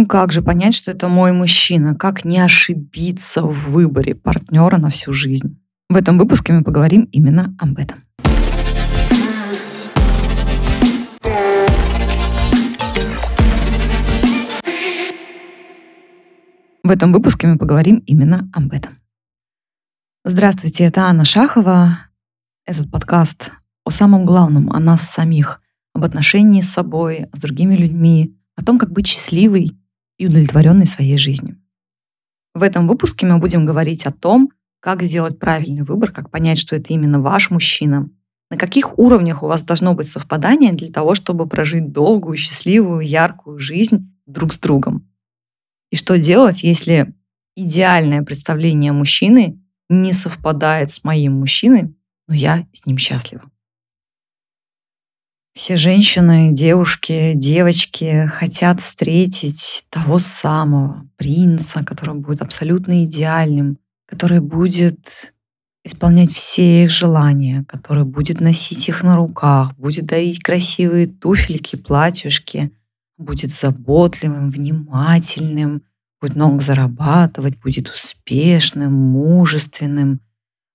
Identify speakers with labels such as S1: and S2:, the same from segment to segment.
S1: Ну как же понять, что это мой мужчина? Как не ошибиться в выборе партнера на всю жизнь? В этом выпуске мы поговорим именно об этом. В этом выпуске мы поговорим именно об этом. Здравствуйте, это Анна Шахова. Этот подкаст о самом главном, о нас самих, об отношении с собой, с другими людьми, о том, как быть счастливой и удовлетворенной своей жизнью. В этом выпуске мы будем говорить о том, как сделать правильный выбор, как понять, что это именно ваш мужчина, на каких уровнях у вас должно быть совпадание для того, чтобы прожить долгую, счастливую, яркую жизнь друг с другом. И что делать, если идеальное представление мужчины не совпадает с моим мужчиной, но я с ним счастлива. Все женщины, девушки, девочки хотят встретить того самого принца, который будет абсолютно идеальным, который будет исполнять все их желания, который будет носить их на руках, будет дарить красивые туфельки, платьюшки, будет заботливым, внимательным, будет много зарабатывать, будет успешным, мужественным,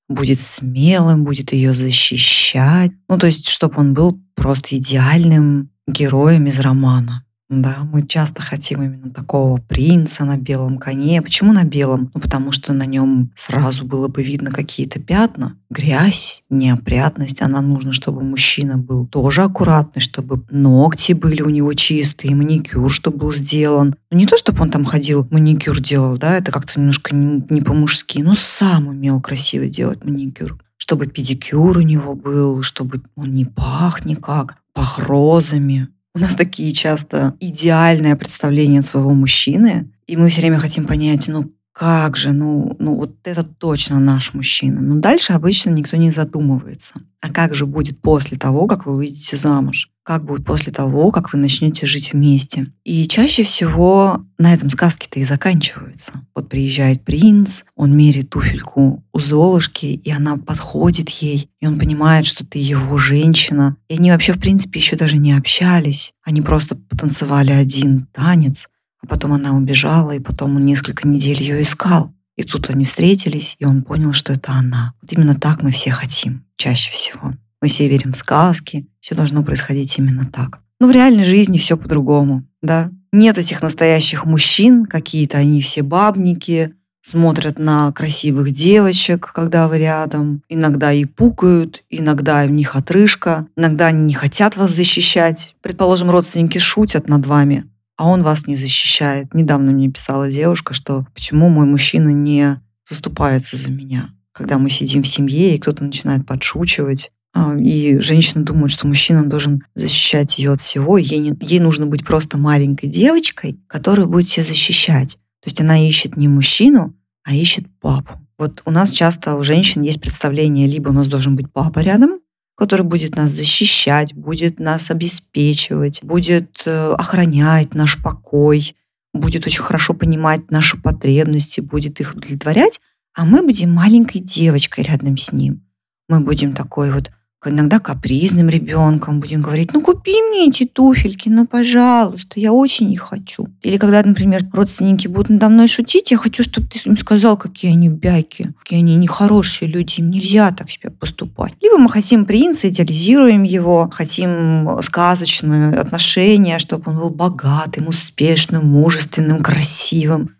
S1: будет смелым, будет ее защищать. Ну, то есть, чтобы он был просто идеальным героем из романа. Да, мы часто хотим именно такого принца на белом коне. Почему на белом? Ну, потому что на нем сразу было бы видно какие-то пятна, грязь, неопрятность. А нам нужно, чтобы мужчина был тоже аккуратный, чтобы ногти были у него чистые, маникюр, чтобы был сделан. Ну, не то, чтобы он там ходил, маникюр делал, да, это как-то немножко не, не по-мужски, но сам умел красиво делать маникюр чтобы педикюр у него был, чтобы он не пах никак, пах розами, у нас такие часто идеальное представление своего мужчины, и мы все время хотим понять, ну как же, ну, ну вот это точно наш мужчина. Но дальше обычно никто не задумывается. А как же будет после того, как вы выйдете замуж? Как будет после того, как вы начнете жить вместе? И чаще всего на этом сказки-то и заканчиваются. Вот приезжает принц, он мерит туфельку у Золушки, и она подходит ей, и он понимает, что ты его женщина. И они вообще, в принципе, еще даже не общались. Они просто потанцевали один танец, а потом она убежала, и потом он несколько недель ее искал. И тут они встретились, и он понял, что это она. Вот именно так мы все хотим, чаще всего. Мы все верим в сказки, все должно происходить именно так. Но в реальной жизни все по-другому, да. Нет этих настоящих мужчин, какие-то они все бабники, смотрят на красивых девочек, когда вы рядом, иногда и пукают, иногда у них отрыжка, иногда они не хотят вас защищать. Предположим, родственники шутят над вами, а он вас не защищает. Недавно мне писала девушка, что почему мой мужчина не заступается за меня. Когда мы сидим в семье, и кто-то начинает подшучивать, а, и женщина думает, что мужчина должен защищать ее от всего, ей, не, ей нужно быть просто маленькой девочкой, которая будет себя защищать. То есть она ищет не мужчину, а ищет папу. Вот у нас часто у женщин есть представление, либо у нас должен быть папа рядом, который будет нас защищать, будет нас обеспечивать, будет э, охранять наш покой, будет очень хорошо понимать наши потребности, будет их удовлетворять, а мы будем маленькой девочкой рядом с ним. Мы будем такой вот иногда капризным ребенком будем говорить, ну купи мне эти туфельки, ну пожалуйста, я очень их хочу. Или когда, например, родственники будут надо мной шутить, я хочу, чтобы ты им сказал, какие они бяки, какие они нехорошие люди, им нельзя так себя поступать. Либо мы хотим принца, идеализируем его, хотим сказочные отношения, чтобы он был богатым, успешным, мужественным, красивым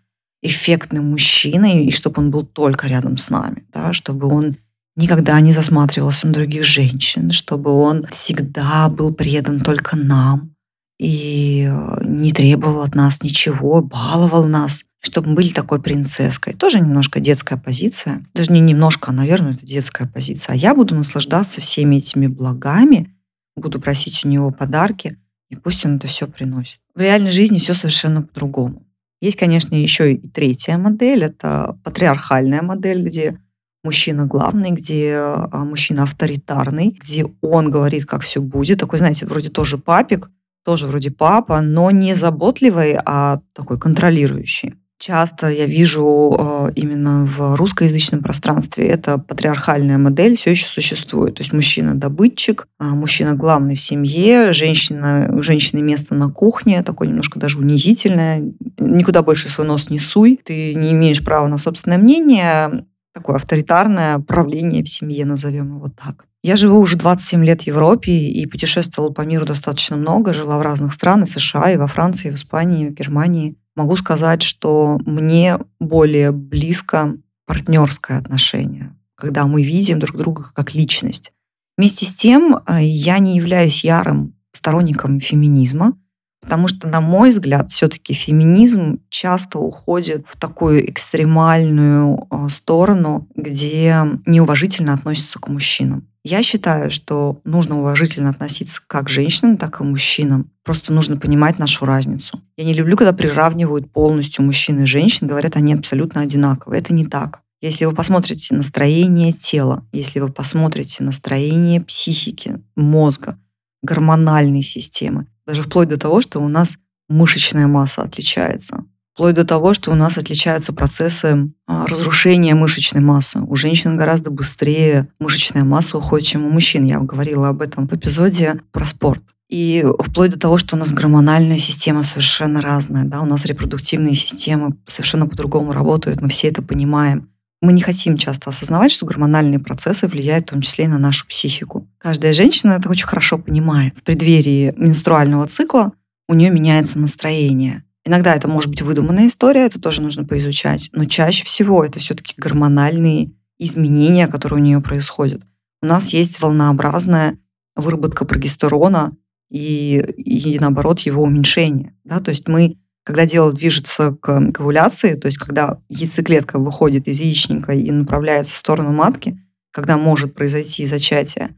S1: эффектным мужчиной, и чтобы он был только рядом с нами, да, чтобы он никогда не засматривался на других женщин, чтобы он всегда был предан только нам и э, не требовал от нас ничего, баловал нас, чтобы мы были такой принцесской. Тоже немножко детская позиция. Даже не немножко, а, наверное, это детская позиция. А я буду наслаждаться всеми этими благами, буду просить у него подарки, и пусть он это все приносит. В реальной жизни все совершенно по-другому. Есть, конечно, еще и третья модель. Это патриархальная модель, где мужчина главный, где а, мужчина авторитарный, где он говорит, как все будет. Такой, знаете, вроде тоже папик, тоже вроде папа, но не заботливый, а такой контролирующий. Часто я вижу э, именно в русскоязычном пространстве эта патриархальная модель все еще существует. То есть мужчина добытчик, а мужчина главный в семье, женщина, у женщины место на кухне, такое немножко даже унизительное. никуда больше свой нос не суй, ты не имеешь права на собственное мнение, такое авторитарное правление в семье, назовем его так. Я живу уже 27 лет в Европе и путешествовала по миру достаточно много, жила в разных странах, США, и во Франции, и в Испании, и в Германии. Могу сказать, что мне более близко партнерское отношение, когда мы видим друг друга как личность. Вместе с тем, э, я не являюсь ярым сторонником феминизма, Потому что, на мой взгляд, все-таки феминизм часто уходит в такую экстремальную э, сторону, где неуважительно относятся к мужчинам. Я считаю, что нужно уважительно относиться как к женщинам, так и к мужчинам. Просто нужно понимать нашу разницу. Я не люблю, когда приравнивают полностью мужчин и женщин, говорят, они абсолютно одинаковые. Это не так. Если вы посмотрите настроение тела, если вы посмотрите настроение психики, мозга, гормональной системы, даже вплоть до того, что у нас мышечная масса отличается. Вплоть до того, что у нас отличаются процессы а, разрушения мышечной массы. У женщин гораздо быстрее мышечная масса уходит, чем у мужчин. Я говорила об этом в эпизоде про спорт. И вплоть до того, что у нас гормональная система совершенно разная, да, у нас репродуктивные системы совершенно по-другому работают, мы все это понимаем. Мы не хотим часто осознавать, что гормональные процессы влияют в том числе и на нашу психику. Каждая женщина это очень хорошо понимает. В преддверии менструального цикла у нее меняется настроение. Иногда это может быть выдуманная история, это тоже нужно поизучать, но чаще всего это все-таки гормональные изменения, которые у нее происходят. У нас есть волнообразная выработка прогестерона и, и наоборот его уменьшение. Да? То есть мы когда дело движется к, к овуляции, то есть когда яйцеклетка выходит из яичника и направляется в сторону матки, когда может произойти зачатие,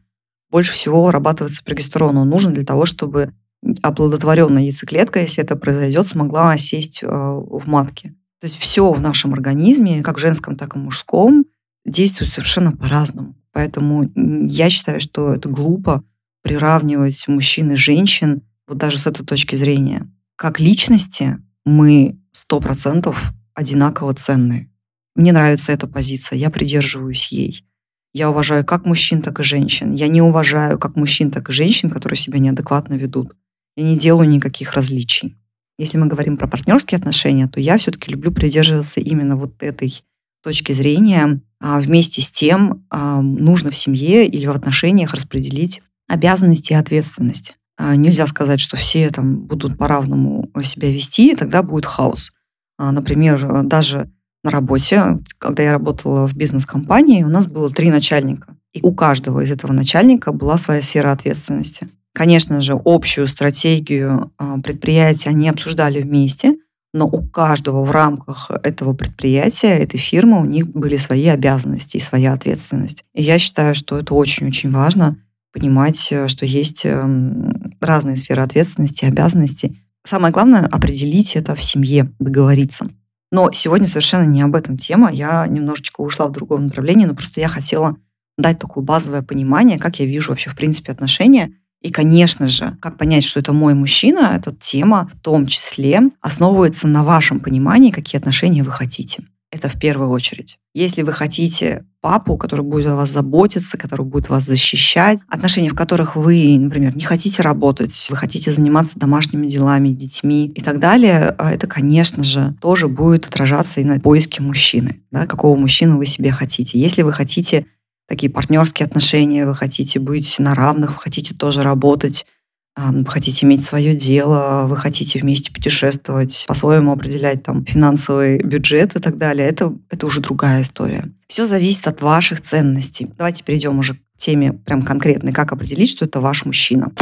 S1: больше всего вырабатывается прогестерон. Он нужен для того, чтобы оплодотворенная яйцеклетка, если это произойдет, смогла сесть э, в матке. То есть все в нашем организме, как в женском, так и в мужском, действует совершенно по-разному. Поэтому я считаю, что это глупо приравнивать мужчин и женщин вот даже с этой точки зрения как личности мы сто процентов одинаково ценны. Мне нравится эта позиция, я придерживаюсь ей. Я уважаю как мужчин, так и женщин. Я не уважаю как мужчин, так и женщин, которые себя неадекватно ведут. Я не делаю никаких различий. Если мы говорим про партнерские отношения, то я все-таки люблю придерживаться именно вот этой точки зрения. А вместе с тем а, нужно в семье или в отношениях распределить обязанности и ответственность. А, нельзя сказать, что все там будут по-равному себя вести, и тогда будет хаос. А, например, даже на работе, когда я работала в бизнес-компании, у нас было три начальника. И у каждого из этого начальника была своя сфера ответственности. Конечно же, общую стратегию а, предприятия они обсуждали вместе, но у каждого в рамках этого предприятия, этой фирмы, у них были свои обязанности и своя ответственность. И я считаю, что это очень-очень важно понимать, э, что есть эм, разные сферы ответственности, обязанностей. Самое главное — определить это в семье, договориться. Но сегодня совершенно не об этом тема. Я немножечко ушла в другое направление, но просто я хотела дать такое базовое понимание, как я вижу вообще в принципе отношения. И, конечно же, как понять, что это мой мужчина, эта тема в том числе основывается на вашем понимании, какие отношения вы хотите. Это в первую очередь. Если вы хотите папу, который будет о вас заботиться, который будет вас защищать, отношения, в которых вы, например, не хотите работать, вы хотите заниматься домашними делами, детьми и так далее, а это, конечно же, тоже будет отражаться и на поиске мужчины. Да, какого мужчину вы себе хотите. Если вы хотите такие партнерские отношения, вы хотите быть на равных, вы хотите тоже работать, вы хотите иметь свое дело, вы хотите вместе путешествовать, по-своему определять там финансовый бюджет и так далее, это, это уже другая история. Все зависит от ваших ценностей. Давайте перейдем уже к теме прям конкретной, как определить, что это ваш мужчина.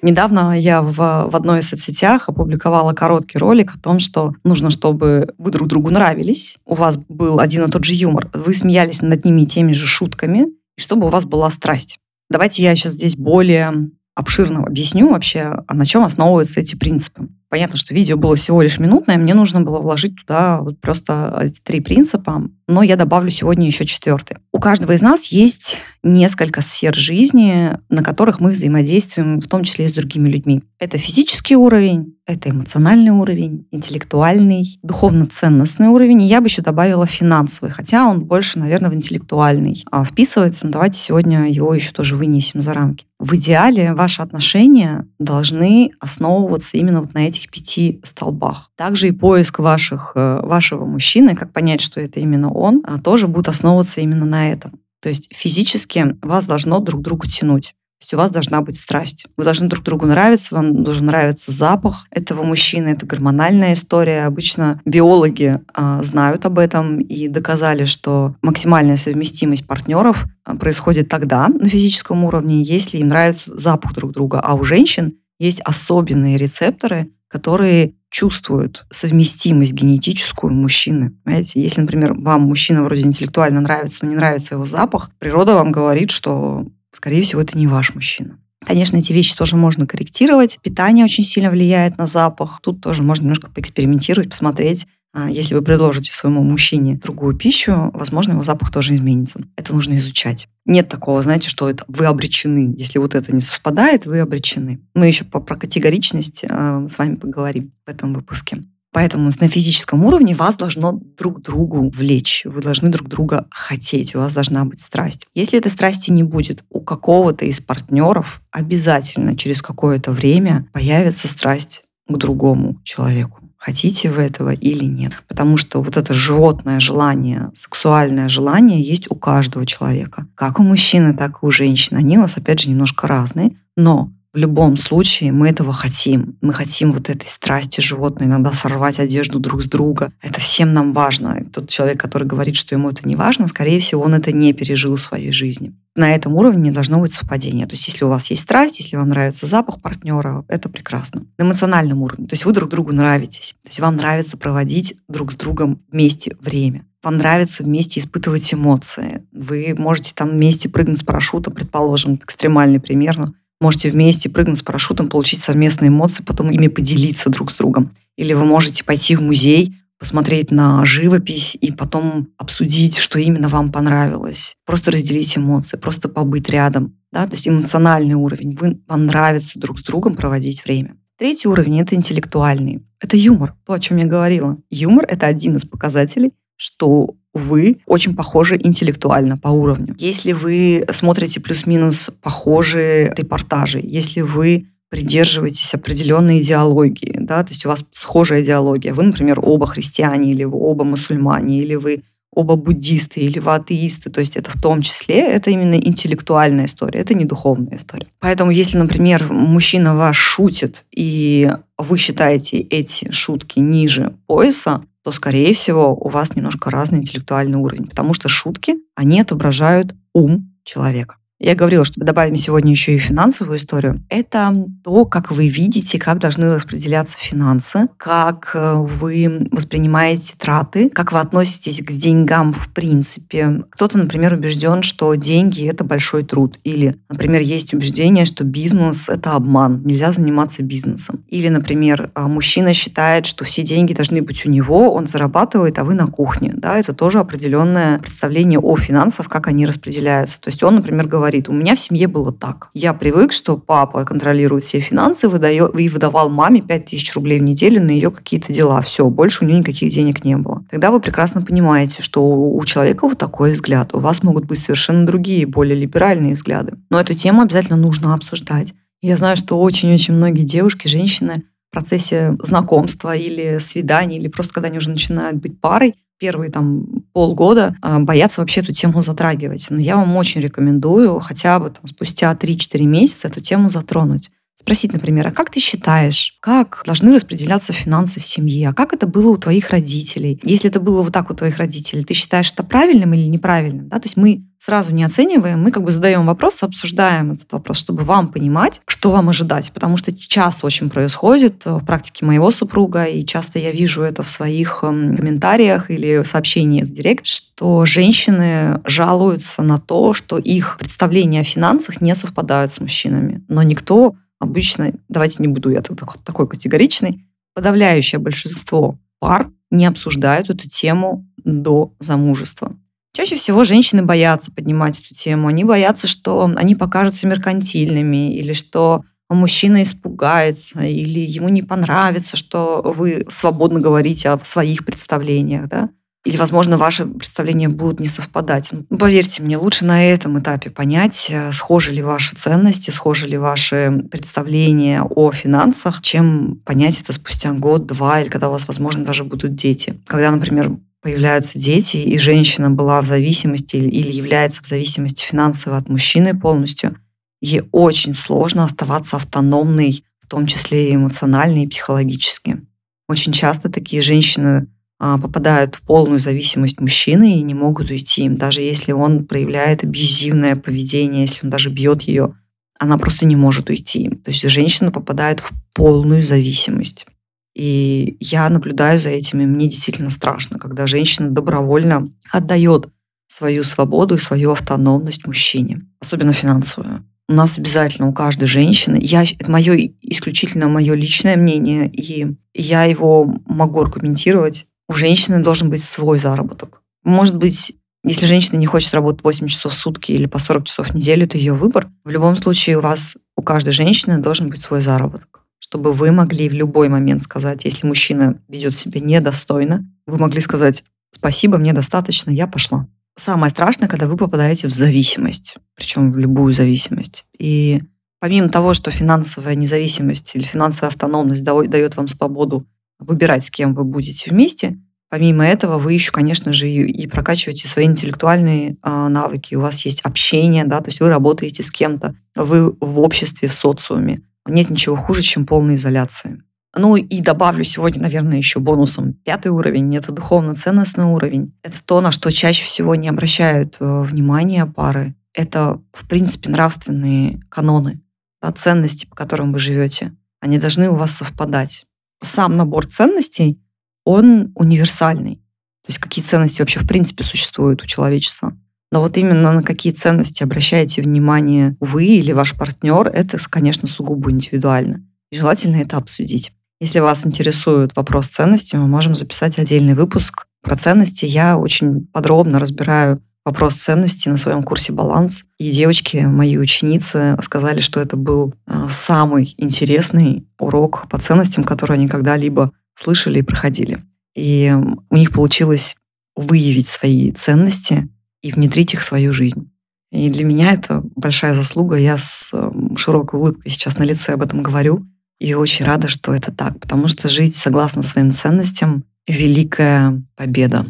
S1: Недавно я в, в одной из соцсетях опубликовала короткий ролик о том, что нужно, чтобы вы друг другу нравились, у вас был один и тот же юмор, вы смеялись над ними теми же шутками, и чтобы у вас была страсть. Давайте я сейчас здесь более обширно объясню вообще, а на чем основываются эти принципы. Понятно, что видео было всего лишь минутное, мне нужно было вложить туда вот просто эти три принципа, но я добавлю сегодня еще четвертый. У каждого из нас есть несколько сфер жизни, на которых мы взаимодействуем, в том числе и с другими людьми. Это физический уровень, это эмоциональный уровень, интеллектуальный, духовно-ценностный уровень. И я бы еще добавила финансовый, хотя он больше, наверное, в интеллектуальный а вписывается. Но давайте сегодня его еще тоже вынесем за рамки. В идеале ваши отношения должны основываться именно вот на этих пяти столбах. Также и поиск ваших, э, вашего мужчины, как понять, что это именно он, а тоже будет основываться именно на этом. То есть физически вас должно друг другу тянуть. То есть у вас должна быть страсть. Вы должны друг другу нравиться, вам должен нравиться запах этого мужчины. Это гормональная история. Обычно биологи а, знают об этом и доказали, что максимальная совместимость партнеров а, происходит тогда на физическом уровне, если им нравится запах друг друга. А у женщин есть особенные рецепторы, которые чувствуют совместимость генетическую мужчины. Понимаете, если, например, вам мужчина вроде интеллектуально нравится, но не нравится его запах, природа вам говорит, что, скорее всего, это не ваш мужчина. Конечно, эти вещи тоже можно корректировать. Питание очень сильно влияет на запах. Тут тоже можно немножко поэкспериментировать, посмотреть, если вы предложите своему мужчине другую пищу, возможно, его запах тоже изменится. Это нужно изучать. Нет такого, знаете, что это вы обречены. Если вот это не совпадает, вы обречены. Мы еще по, про категоричность э, с вами поговорим в этом выпуске. Поэтому на физическом уровне вас должно друг другу влечь. Вы должны друг друга хотеть. У вас должна быть страсть. Если этой страсти не будет, у какого-то из партнеров обязательно через какое-то время появится страсть к другому человеку хотите вы этого или нет. Потому что вот это животное желание, сексуальное желание есть у каждого человека. Как у мужчины, так и у женщин. Они у вас, опять же, немножко разные. Но в любом случае мы этого хотим. Мы хотим вот этой страсти животной, иногда сорвать одежду друг с друга. Это всем нам важно. тот человек, который говорит, что ему это не важно, скорее всего, он это не пережил в своей жизни. На этом уровне не должно быть совпадения. То есть если у вас есть страсть, если вам нравится запах партнера, это прекрасно. На эмоциональном уровне. То есть вы друг другу нравитесь. То есть вам нравится проводить друг с другом вместе время вам нравится вместе испытывать эмоции. Вы можете там вместе прыгнуть с парашюта, предположим, экстремальный пример, но можете вместе прыгнуть с парашютом, получить совместные эмоции, потом ими поделиться друг с другом. Или вы можете пойти в музей, посмотреть на живопись и потом обсудить, что именно вам понравилось. Просто разделить эмоции, просто побыть рядом. Да? То есть эмоциональный уровень. Вы, вам нравится друг с другом проводить время. Третий уровень – это интеллектуальный. Это юмор, то, о чем я говорила. Юмор – это один из показателей, что вы очень похожи интеллектуально по уровню. Если вы смотрите плюс-минус похожие репортажи, если вы придерживаетесь определенной идеологии, да, то есть у вас схожая идеология, вы, например, оба христиане, или вы оба мусульмане, или вы оба буддисты, или вы атеисты, то есть это в том числе, это именно интеллектуальная история, это не духовная история. Поэтому если, например, мужчина ваш шутит, и вы считаете эти шутки ниже пояса, то, скорее всего, у вас немножко разный интеллектуальный уровень, потому что шутки, они отображают ум человека. Я говорила, что добавим сегодня еще и финансовую историю. Это то, как вы видите, как должны распределяться финансы, как э, вы воспринимаете траты, как вы относитесь к деньгам в принципе. Кто-то, например, убежден, что деньги — это большой труд. Или, например, есть убеждение, что бизнес — это обман, нельзя заниматься бизнесом. Или, например, а, мужчина считает, что все деньги должны быть у него, он зарабатывает, а вы на кухне. Да, это тоже определенное представление о финансах, как они распределяются. То есть он, например, говорит, говорит, у меня в семье было так. Я привык, что папа контролирует все финансы выдает, и выдавал маме 5000 рублей в неделю на ее какие-то дела. Все, больше у нее никаких денег не было. Тогда вы прекрасно понимаете, что у человека вот такой взгляд. У вас могут быть совершенно другие, более либеральные взгляды. Но эту тему обязательно нужно обсуждать. Я знаю, что очень-очень многие девушки, женщины в процессе знакомства или свидания, или просто когда они уже начинают быть парой, первые там полгода а, боятся вообще эту тему затрагивать. Но я вам очень рекомендую хотя бы там, спустя 3-4 месяца эту тему затронуть. Спросить, например, а как ты считаешь, как должны распределяться финансы в семье? А как это было у твоих родителей? Если это было вот так у твоих родителей, ты считаешь это правильным или неправильным? Да? То есть мы сразу не оцениваем, мы как бы задаем вопрос, обсуждаем этот вопрос, чтобы вам понимать, что вам ожидать. Потому что часто очень происходит в практике моего супруга, и часто я вижу это в своих эм, комментариях или сообщениях в директ, что женщины жалуются на то, что их представления о финансах не совпадают с мужчинами. Но никто обычно, давайте не буду я такой категоричный, подавляющее большинство пар не обсуждают эту тему до замужества. Чаще всего женщины боятся поднимать эту тему. Они боятся, что они покажутся меркантильными или что мужчина испугается или ему не понравится, что вы свободно говорите о своих представлениях, да? Или, возможно, ваши представления будут не совпадать. Ну, поверьте мне, лучше на этом этапе понять, э, схожи ли ваши ценности, схожи ли ваши представления о финансах, чем понять это спустя год, два, или когда у вас, возможно, даже будут дети. Когда, например, появляются дети, и женщина была в зависимости или является в зависимости финансово от мужчины полностью, ей очень сложно оставаться автономной, в том числе и эмоционально, и психологически. Очень часто такие женщины а, попадают в полную зависимость мужчины и не могут уйти. Даже если он проявляет абьюзивное поведение, если он даже бьет ее, она просто не может уйти. То есть женщина попадает в полную зависимость. И я наблюдаю за этим, и мне действительно страшно, когда женщина добровольно отдает свою свободу и свою автономность мужчине, особенно финансовую. У нас обязательно у каждой женщины, я, это мое исключительно мое личное мнение, и я его могу аргументировать, у женщины должен быть свой заработок. Может быть, если женщина не хочет работать 8 часов в сутки или по 40 часов в неделю, это ее выбор. В любом случае у вас, у каждой женщины должен быть свой заработок чтобы вы могли в любой момент сказать, если мужчина ведет себя недостойно, вы могли сказать «спасибо, мне достаточно, я пошла». Самое страшное, когда вы попадаете в зависимость, причем в любую зависимость. И помимо того, что финансовая независимость или финансовая автономность дает вам свободу выбирать, с кем вы будете вместе, помимо этого вы еще, конечно же, и прокачиваете свои интеллектуальные а, навыки. У вас есть общение, да, то есть вы работаете с кем-то, вы в обществе, в социуме. Нет ничего хуже, чем полная изоляция. Ну и добавлю сегодня, наверное, еще бонусом пятый уровень. Это духовно-ценностный уровень. Это то, на что чаще всего не обращают э, внимания пары. Это, в принципе, нравственные каноны, да, ценности, по которым вы живете. Они должны у вас совпадать. Сам набор ценностей, он универсальный. То есть какие ценности вообще в принципе существуют у человечества. Но вот именно на какие ценности обращаете внимание вы или ваш партнер, это, конечно, сугубо индивидуально. И желательно это обсудить. Если вас интересует вопрос ценности, мы можем записать отдельный выпуск про ценности. Я очень подробно разбираю вопрос ценности на своем курсе «Баланс». И девочки, мои ученицы, сказали, что это был а, самый интересный урок по ценностям, который они когда-либо слышали и проходили. И у них получилось выявить свои ценности, и внедрить их в свою жизнь. И для меня это большая заслуга. Я с широкой улыбкой сейчас на лице об этом говорю. И очень рада, что это так, потому что жить согласно своим ценностям — великая победа.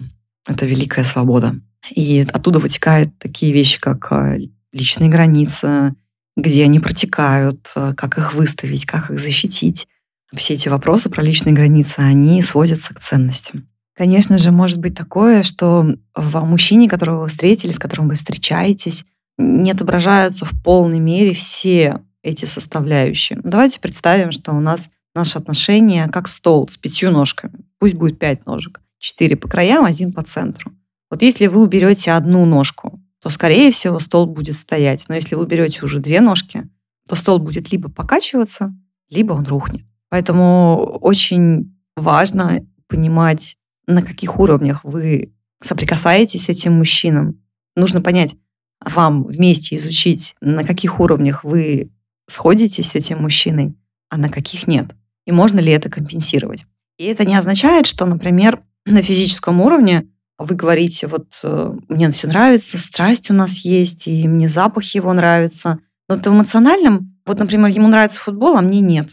S1: Это великая свобода. И оттуда вытекают такие вещи, как э, личные границы, где они протекают, э, как их выставить, как их защитить. Все эти вопросы про личные границы, они сводятся к ценностям. Конечно же, может быть такое, что в мужчине, которого вы встретили, с которым вы встречаетесь, не отображаются в полной мере все эти составляющие. Давайте представим, что у нас наши отношения как стол с пятью ножками. Пусть будет пять ножек. Четыре по краям, один по центру. Вот если вы уберете одну ножку, то, скорее всего, стол будет стоять. Но если вы уберете уже две ножки, то стол будет либо покачиваться, либо он рухнет. Поэтому очень важно понимать на каких уровнях вы соприкасаетесь с этим мужчином. Нужно понять, вам вместе изучить, на каких уровнях вы сходитесь с этим мужчиной, а на каких нет. И можно ли это компенсировать. И это не означает, что, например, на физическом уровне вы говорите, вот э, мне все нравится, страсть у нас есть, и мне запах его нравится. Но вот в эмоциональном, вот, например, ему нравится футбол, а мне нет.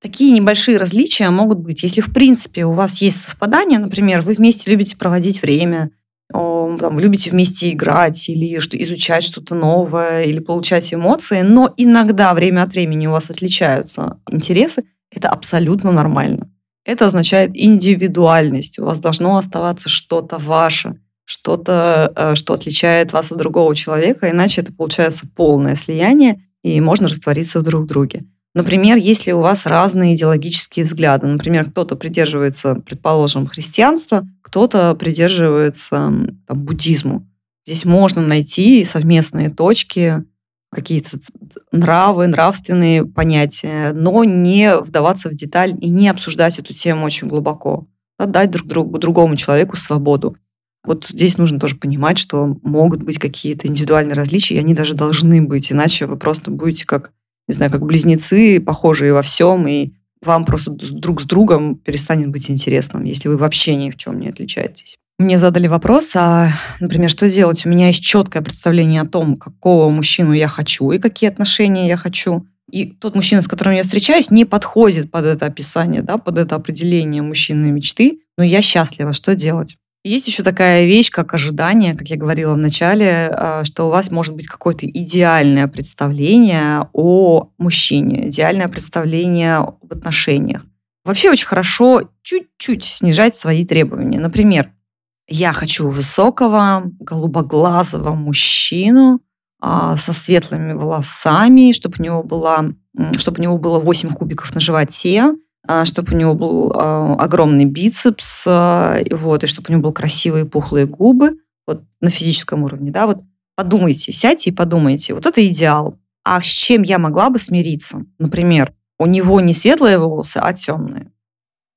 S1: Такие небольшие различия могут быть. Если, в принципе, у вас есть совпадание, например, вы вместе любите проводить время, там, любите вместе играть или что, изучать что-то новое, или получать эмоции, но иногда время от времени у вас отличаются интересы, это абсолютно нормально. Это означает индивидуальность. У вас должно оставаться что-то ваше, что-то, э, что отличает вас от другого человека, иначе это получается полное слияние, и можно раствориться друг в друге. Например, если у вас разные идеологические взгляды, например, кто-то придерживается, предположим, христианства, кто-то придерживается там, буддизму. Здесь можно найти совместные точки, какие-то нравы, нравственные понятия, но не вдаваться в деталь и не обсуждать эту тему очень глубоко. Отдать друг другу, другому человеку свободу. Вот здесь нужно тоже понимать, что могут быть какие-то индивидуальные различия, и они даже должны быть, иначе вы просто будете как, не знаю, как близнецы, похожие во всем, и вам просто друг с другом перестанет быть интересным, если вы вообще ни в чем не отличаетесь. Мне задали вопрос, а, например, что делать? У меня есть четкое представление о том, какого мужчину я хочу и какие отношения я хочу. И тот мужчина, с которым я встречаюсь, не подходит под это описание, да, под это определение мужчины мечты, но я счастлива. Что делать? Есть еще такая вещь, как ожидание, как я говорила в начале, а, что у вас может быть какое-то идеальное представление о мужчине, идеальное представление об отношениях. Вообще очень хорошо чуть-чуть снижать свои требования. Например, я хочу высокого, голубоглазого мужчину а, со светлыми волосами, чтобы у него была, чтобы у него было 8 кубиков на животе, чтобы у него был а, огромный бицепс, а, вот, и чтобы у него были красивые пухлые губы, вот на физическом уровне, да, вот подумайте, сядьте и подумайте, вот это идеал. А с чем я могла бы смириться? Например, у него не светлые волосы, а темные.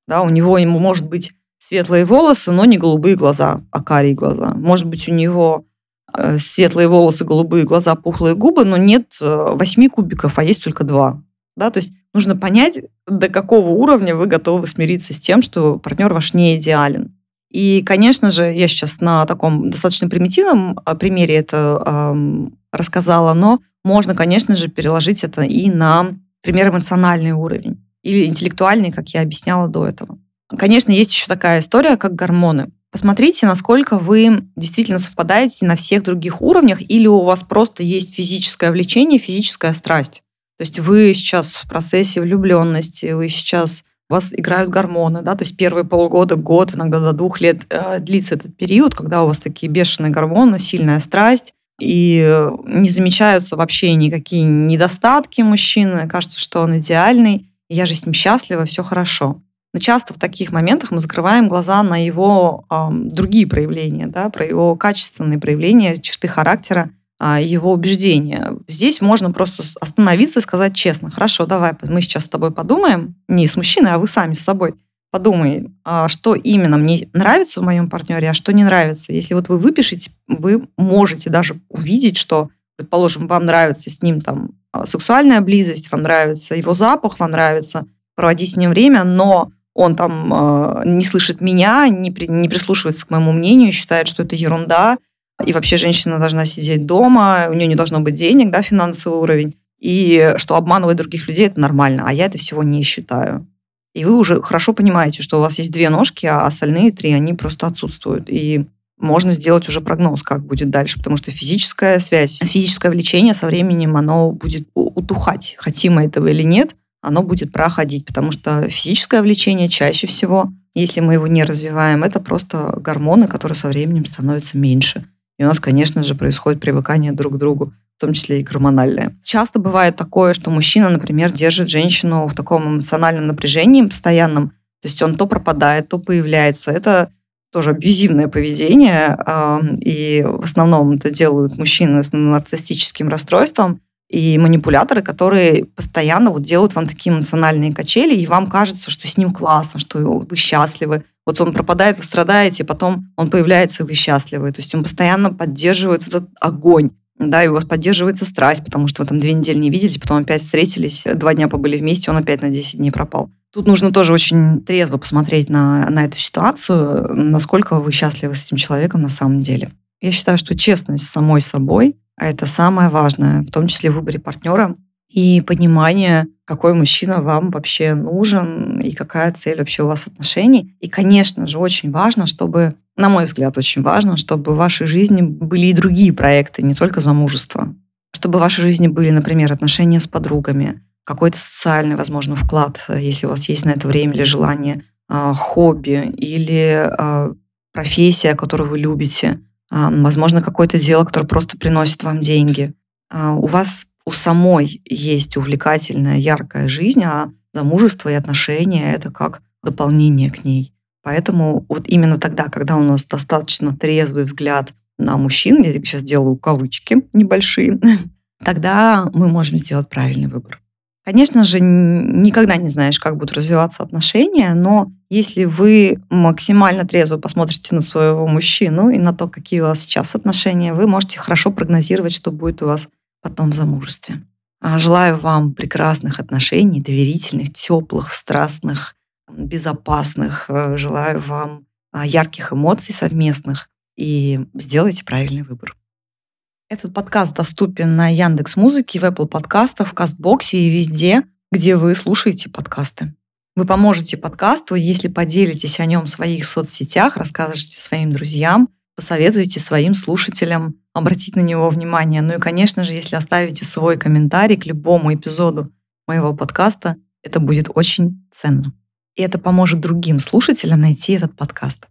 S1: Да, у него ему может быть светлые волосы, но не голубые глаза, а карие глаза. Может быть, у него э, светлые волосы, голубые глаза, пухлые губы, но нет э, восьми кубиков, а есть только два. Да, то есть нужно понять, до какого уровня вы готовы смириться с тем, что партнер ваш не идеален. И, конечно же, я сейчас на таком достаточно примитивном а, примере это эм, рассказала, но можно, конечно же, переложить это и на пример эмоциональный уровень или интеллектуальный, как я объясняла до этого. Конечно, есть еще такая история, как гормоны. Посмотрите, насколько вы действительно совпадаете на всех других уровнях, или у вас просто есть физическое влечение, физическая страсть. То есть вы сейчас в процессе влюбленности, вы сейчас у вас играют гормоны, да, то есть первые полгода, год, иногда до двух лет э, длится этот период, когда у вас такие бешеные гормоны, сильная страсть, и не замечаются вообще никакие недостатки мужчины, кажется, что он идеальный, я же с ним счастлива, все хорошо. Но часто в таких моментах мы закрываем глаза на его э, другие проявления, да, про его качественные проявления, черты характера, его убеждения. Здесь можно просто остановиться и сказать честно, хорошо, давай, мы сейчас с тобой подумаем, не с мужчиной, а вы сами с собой, подумай, а что именно мне нравится в моем партнере, а что не нравится. Если вот вы выпишете, вы можете даже увидеть, что, предположим, вам нравится с ним там а, сексуальная близость, вам нравится его запах, вам нравится проводить с ним время, но он там э, не слышит меня, не, при, не прислушивается к моему мнению, считает, что это ерунда, и вообще женщина должна сидеть дома, у нее не должно быть денег, да, финансовый уровень, и что обманывать других людей – это нормально, а я это всего не считаю. И вы уже хорошо понимаете, что у вас есть две ножки, а остальные три, они просто отсутствуют. И можно сделать уже прогноз, как будет дальше, потому что физическая связь, физическое влечение со временем, оно будет утухать, хотим мы этого или нет, оно будет проходить, потому что физическое влечение чаще всего, если мы его не развиваем, это просто гормоны, которые со временем становятся меньше. И у нас, конечно же, происходит привыкание друг к другу, в том числе и гормональное. Часто бывает такое, что мужчина, например, держит женщину в таком эмоциональном напряжении постоянном, то есть он то пропадает, то появляется. Это тоже абьюзивное поведение, и в основном это делают мужчины с нарциссическим расстройством и манипуляторы, которые постоянно вот делают вам такие эмоциональные качели, и вам кажется, что с ним классно, что вы счастливы, вот он пропадает, вы страдаете, потом он появляется, и вы счастливы. То есть он постоянно поддерживает этот огонь. Да, и у вас поддерживается страсть, потому что вы там две недели не виделись, потом опять встретились, два дня побыли вместе, он опять на 10 дней пропал. Тут нужно тоже очень трезво посмотреть на, на эту ситуацию, насколько вы счастливы с этим человеком на самом деле. Я считаю, что честность с самой собой – это самое важное, в том числе в выборе партнера и понимание, какой мужчина вам вообще нужен и какая цель вообще у вас отношений. И, конечно же, очень важно, чтобы, на мой взгляд, очень важно, чтобы в вашей жизни были и другие проекты, не только замужество. Чтобы в вашей жизни были, например, отношения с подругами, какой-то социальный, возможно, вклад, если у вас есть на это время или желание, а, хобби или а, профессия, которую вы любите, а, возможно, какое-то дело, которое просто приносит вам деньги. У вас у самой есть увлекательная, яркая жизнь, а замужество и отношения – это как дополнение к ней. Поэтому вот именно тогда, когда у нас достаточно трезвый взгляд на мужчин, я сейчас делаю кавычки небольшие, тогда мы можем сделать правильный выбор. Конечно же, никогда не знаешь, как будут развиваться отношения, но если вы максимально трезво посмотрите на своего мужчину и на то, какие у вас сейчас отношения, вы можете хорошо прогнозировать, что будет у вас потом в замужестве. А желаю вам прекрасных отношений, доверительных, теплых, страстных, безопасных. Э, желаю вам а, ярких эмоций совместных и сделайте правильный выбор. Этот подкаст доступен на Яндекс Музыке, в Apple подкастах, в Кастбоксе и везде, где вы слушаете подкасты. Вы поможете подкасту, если поделитесь о нем в своих соцсетях, расскажете своим друзьям, посоветуете своим слушателям обратить на него внимание. Ну и, конечно же, если оставите свой комментарий к любому эпизоду моего подкаста, это будет очень ценно. И это поможет другим слушателям найти этот подкаст.